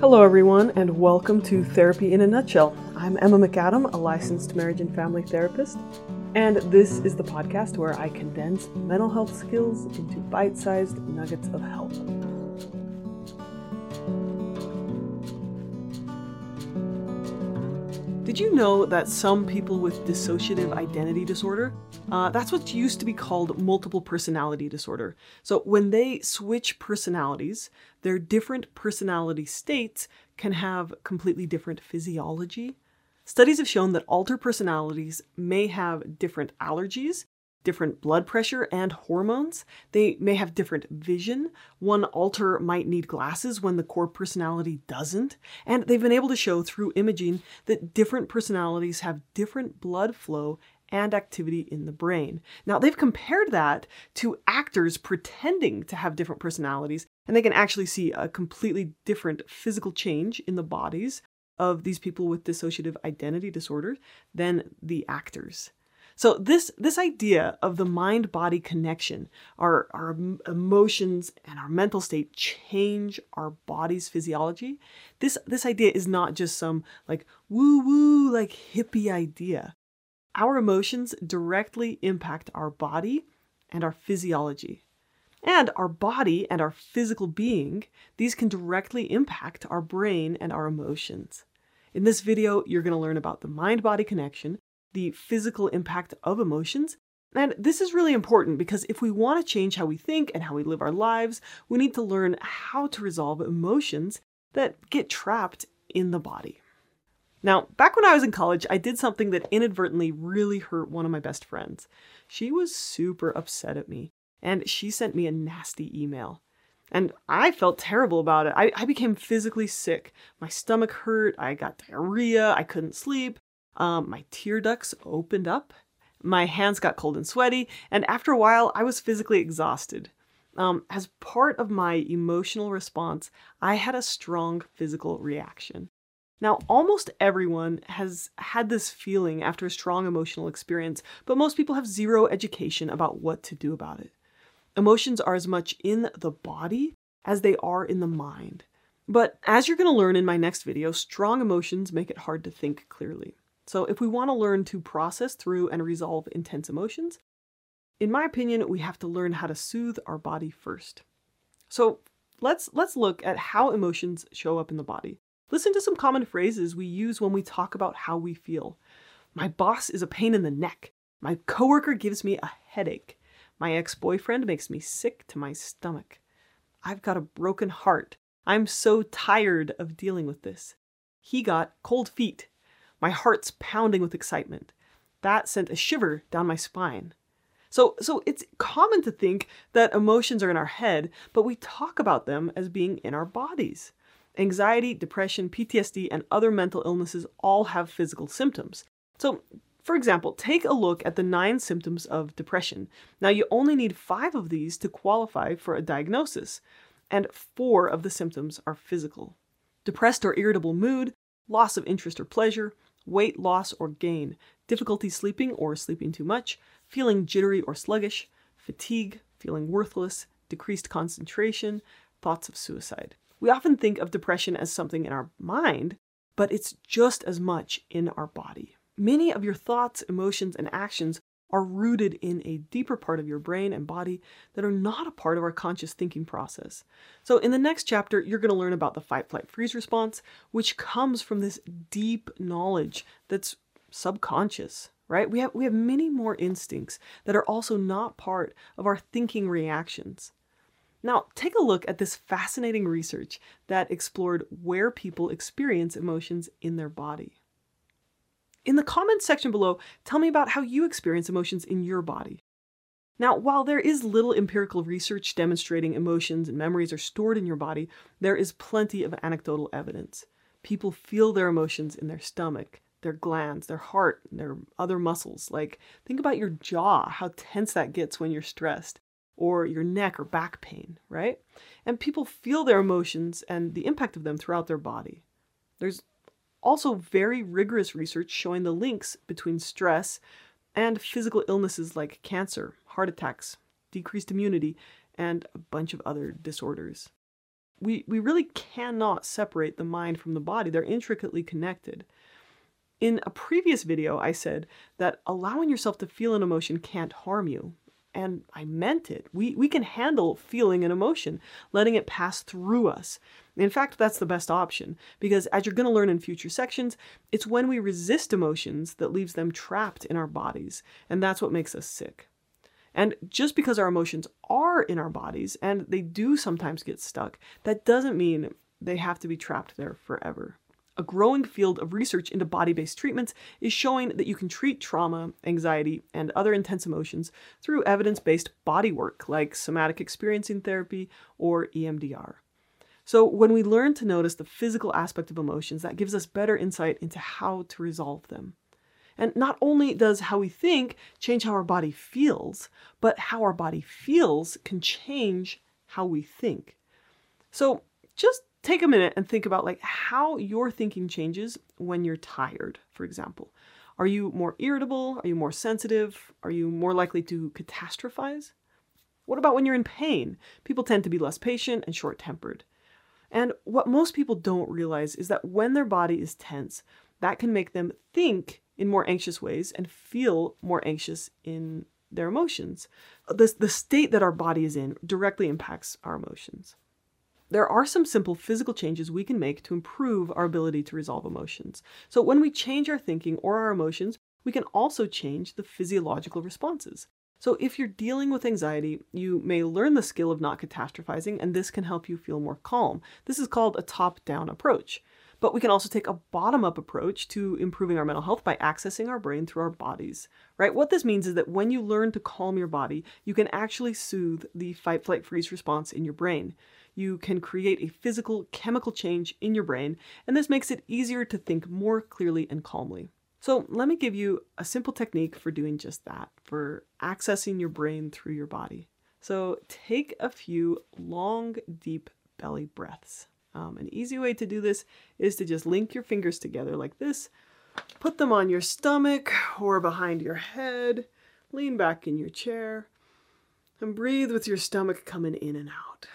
Hello, everyone, and welcome to Therapy in a Nutshell. I'm Emma McAdam, a licensed marriage and family therapist, and this is the podcast where I condense mental health skills into bite sized nuggets of help. Did you know that some people with dissociative identity disorder, uh, that's what used to be called multiple personality disorder. So when they switch personalities, their different personality states can have completely different physiology. Studies have shown that alter personalities may have different allergies different blood pressure and hormones. They may have different vision. One alter might need glasses when the core personality doesn't. And they've been able to show through imaging that different personalities have different blood flow and activity in the brain. Now, they've compared that to actors pretending to have different personalities, and they can actually see a completely different physical change in the bodies of these people with dissociative identity disorder than the actors. So this this idea of the mind body connection, our our emotions and our mental state change our body's physiology. This this idea is not just some like woo woo like hippie idea. Our emotions directly impact our body and our physiology. And our body and our physical being, these can directly impact our brain and our emotions. In this video, you're going to learn about the mind body connection, the physical impact of emotions. And this is really important because if we want to change how we think and how we live our lives, we need to learn how to resolve emotions that get trapped in the body. Now, back when I was in college, I did something that inadvertently really hurt one of my best friends. She was super upset at me, and she sent me a nasty email. And I felt terrible about it. I, I became physically sick. My stomach hurt, I got diarrhea, I couldn't sleep, um, my tear ducts opened up, my hands got cold and sweaty, and after a while, I was physically exhausted. Um, as part of my emotional response, I had a strong physical reaction. Now, almost everyone has had this feeling after a strong emotional experience, but most people have zero education about what to do about it. Emotions are as much in the body as they are in the mind. But as you're going to learn in my next video, strong emotions make it hard to think clearly. So if we want to learn to process through and resolve intense emotions, in my opinion, we have to learn how to soothe our body first. So let's let's look at how emotions show up in the body. Listen to some common phrases we use when we talk about how we feel. My boss is a pain in the neck. My coworker gives me a headache. My ex-boyfriend makes me sick to my stomach. I've got a broken heart. I'm so tired of dealing with this. He got cold feet. My heart's pounding with excitement. That sent a shiver down my spine. So, so it's common to think that emotions are in our head, but we talk about them as being in our bodies. Anxiety, depression, PTSD, and other mental illnesses all have physical symptoms. So, for example, take a look at the nine symptoms of depression. Now, you only need five of these to qualify for a diagnosis, and four of the symptoms are physical depressed or irritable mood, loss of interest or pleasure, weight loss or gain, difficulty sleeping or sleeping too much, feeling jittery or sluggish, fatigue, feeling worthless, decreased concentration, thoughts of suicide. We often think of depression as something in our mind, but it's just as much in our body. Many of your thoughts, emotions, and actions are rooted in a deeper part of your brain and body that are not a part of our conscious thinking process. So, in the next chapter, you're going to learn about the fight, flight, freeze response, which comes from this deep knowledge that's subconscious. Right? We have we have many more instincts that are also not part of our thinking reactions. Now, take a look at this fascinating research that explored where people experience emotions in their body. In the comments section below, tell me about how you experience emotions in your body. Now, while there is little empirical research demonstrating emotions and memories are stored in your body, there is plenty of anecdotal evidence. People feel their emotions in their stomach, their glands, their heart, their other muscles. Like, think about your jaw, how tense that gets when you're stressed, or your neck or back pain, right? And people feel their emotions and the impact of them throughout their body. There's also very rigorous research showing the links between stress and physical illnesses like cancer, heart attacks, decreased immunity, and a bunch of other disorders. we, we really cannot separate the mind from the body. They're intricately connected. In a previous video, I said that allowing yourself to feel an emotion can't harm you. And I meant it. We, we can handle feeling an emotion, letting it pass through us. In fact, that's the best option, because as you're going to learn in future sections, it's when we resist emotions that leaves them trapped in our bodies, and that's what makes us sick. And just because our emotions are in our bodies and they do sometimes get stuck, that doesn't mean they have to be trapped there forever. A growing field of research into body based treatments is showing that you can treat trauma, anxiety, and other intense emotions through evidence based body work like somatic experiencing therapy or EMDR. So, when we learn to notice the physical aspect of emotions, that gives us better insight into how to resolve them. And not only does how we think change how our body feels, but how our body feels can change how we think. So, just take a minute and think about like how your thinking changes when you're tired, for example. Are you more irritable? Are you more sensitive? Are you more likely to catastrophize? What about when you're in pain? People tend to be less patient and short tempered. And what most people don't realize is that when their body is tense, that can make them think in more anxious ways and feel more anxious in their emotions. The, the state that our body is in directly impacts our emotions. There are some simple physical changes we can make to improve our ability to resolve emotions. So, when we change our thinking or our emotions, we can also change the physiological responses. So, if you're dealing with anxiety, you may learn the skill of not catastrophizing, and this can help you feel more calm. This is called a top down approach. But we can also take a bottom up approach to improving our mental health by accessing our brain through our bodies, right? What this means is that when you learn to calm your body, you can actually soothe the fight, flight, freeze response in your brain. You can create a physical, chemical change in your brain, and this makes it easier to think more clearly and calmly. So, let me give you a simple technique for doing just that, for accessing your brain through your body. So, take a few long, deep belly breaths. Um, an easy way to do this is to just link your fingers together like this, put them on your stomach or behind your head, lean back in your chair, and breathe with your stomach coming in and out.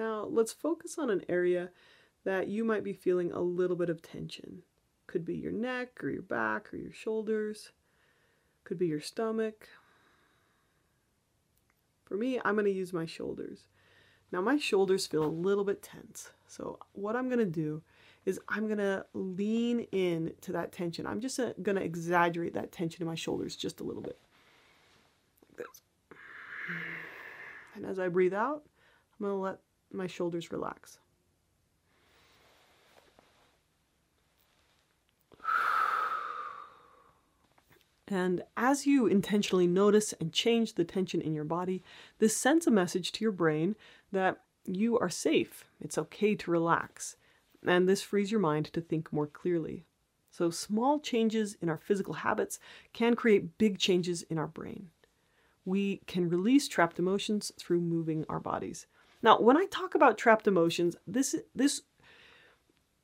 Now, let's focus on an area that you might be feeling a little bit of tension. Could be your neck or your back or your shoulders. Could be your stomach. For me, I'm going to use my shoulders. Now, my shoulders feel a little bit tense. So, what I'm going to do is I'm going to lean in to that tension. I'm just uh, going to exaggerate that tension in my shoulders just a little bit. Like this. And as I breathe out, I'm going to let my shoulders relax. And as you intentionally notice and change the tension in your body, this sends a message to your brain that you are safe. It's okay to relax. And this frees your mind to think more clearly. So, small changes in our physical habits can create big changes in our brain. We can release trapped emotions through moving our bodies. Now, when I talk about trapped emotions, this this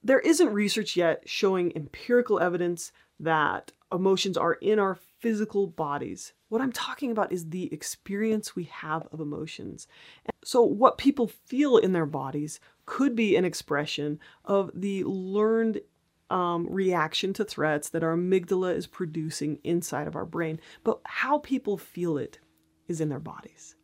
there isn't research yet showing empirical evidence that emotions are in our physical bodies. What I'm talking about is the experience we have of emotions. So, what people feel in their bodies could be an expression of the learned um, reaction to threats that our amygdala is producing inside of our brain, but how people feel it is in their bodies.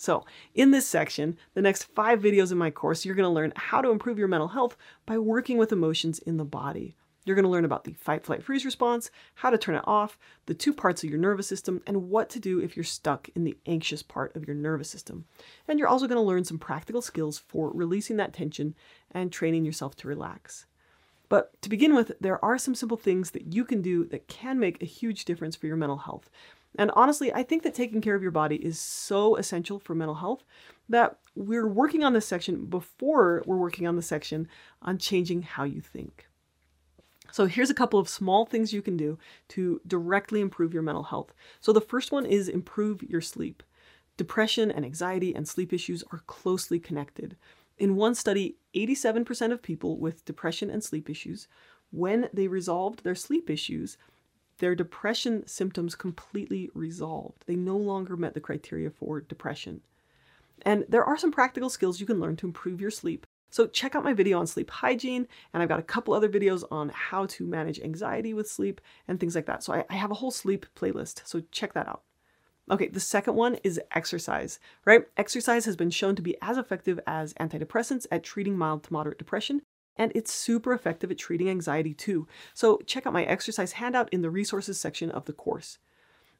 So, in this section, the next five videos in my course, you're to learn how to improve your mental health by working with emotions in the body. You're going to learn about the fight, flight, freeze response, how to turn it off, the two parts of your nervous system, and what to do if you're stuck in the anxious part of your nervous system. And you're also going to learn some practical skills for releasing that tension and training yourself to relax. But to begin with, there are some simple things that you can do that can make a huge difference for your mental health. And honestly, I think that taking care of your body is so essential for mental health that we're working on this section before we're working on the section on changing how you think. So here's a couple of small things you can do to directly improve your mental health. So the first one is improve your sleep. Depression and anxiety and sleep issues are closely connected. In one study, 87% of people with depression and sleep issues, when they resolved their sleep issues, their depression symptoms completely resolved. They no longer met the criteria for depression. And there are some practical skills you can learn to improve your sleep. So check out my video on sleep hygiene, and I've got a couple other videos on how to manage anxiety with sleep and things like that. So I, I have a whole sleep playlist, so check that out. Okay, the second one is exercise, right? Exercise has been shown to be as effective as antidepressants at treating mild to moderate depression, and it's super effective at treating anxiety too. So check out my exercise handout in the resources section of the course.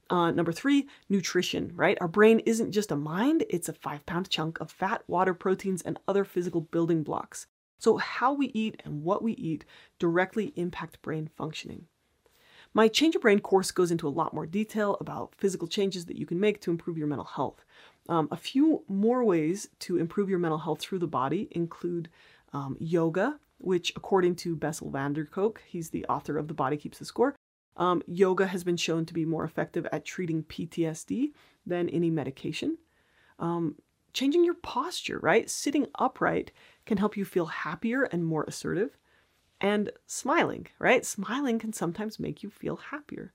Uh, number three, nutrition, right? Our brain isn't just a mind, it's a five pound chunk of fat, water, proteins, and other physical building blocks. So, how we eat and what we eat directly impact brain functioning. My Change Your Brain course goes into a lot more detail about physical changes that you can make to improve your mental health. Um, a few more ways to improve your mental health through the body include um, yoga, which, according to Bessel van der Kolk, he's the author of The Body Keeps the Score, um, yoga has been shown to be more effective at treating PTSD than any medication. Um, changing your posture, right? Sitting upright can help you feel happier and more assertive. And smiling, right? Smiling can sometimes make you feel happier.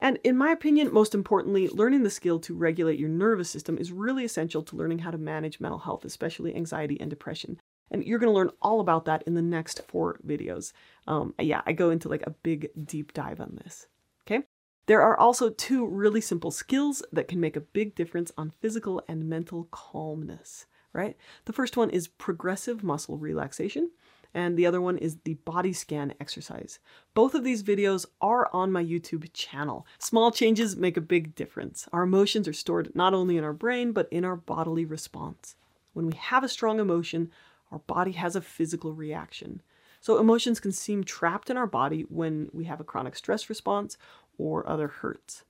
And in my opinion, most importantly, learning the skill to regulate your nervous system is really essential to learning how to manage mental health, especially anxiety and depression. And you're going to learn all about that in the next four videos. Um, yeah, I go into like a big deep dive on this. Okay. There are also two really simple skills that can make a big difference on physical and mental calmness, right? The first one is progressive muscle relaxation, and the other one is the body scan exercise. Both of these videos are on my YouTube channel. Small changes make a big difference. Our emotions are stored not only in our brain, but in our bodily response. When we have a strong emotion, our body has a physical reaction. So emotions can seem trapped in our body when we have a chronic stress response or other hurts.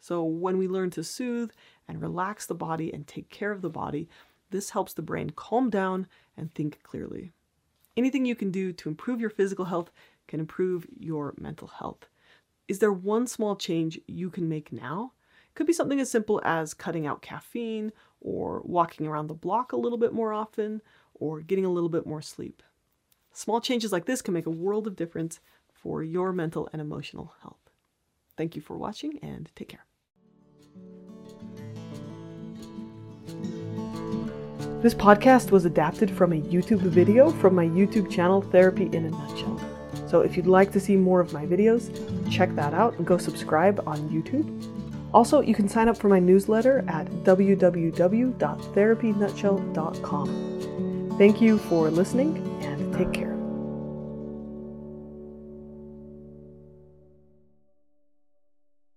So when we learn to soothe and relax the body and take care of the body, this helps the brain calm down and think clearly. Anything you can do to improve your physical health can improve your mental health. Is there one small change you can make now? It could be something as simple as cutting out caffeine or walking around the block a little bit more often or getting a little bit more sleep. Small changes like this can make a world of difference for your mental and emotional health. Thank you for watching and take care. This podcast was adapted from a YouTube video from my YouTube channel, Therapy in a Nutshell. So if you'd like to see more of my videos, check that out and go subscribe on YouTube. Also, you can sign up for my newsletter at www.therapynutshell.com. Thank you for listening and take care.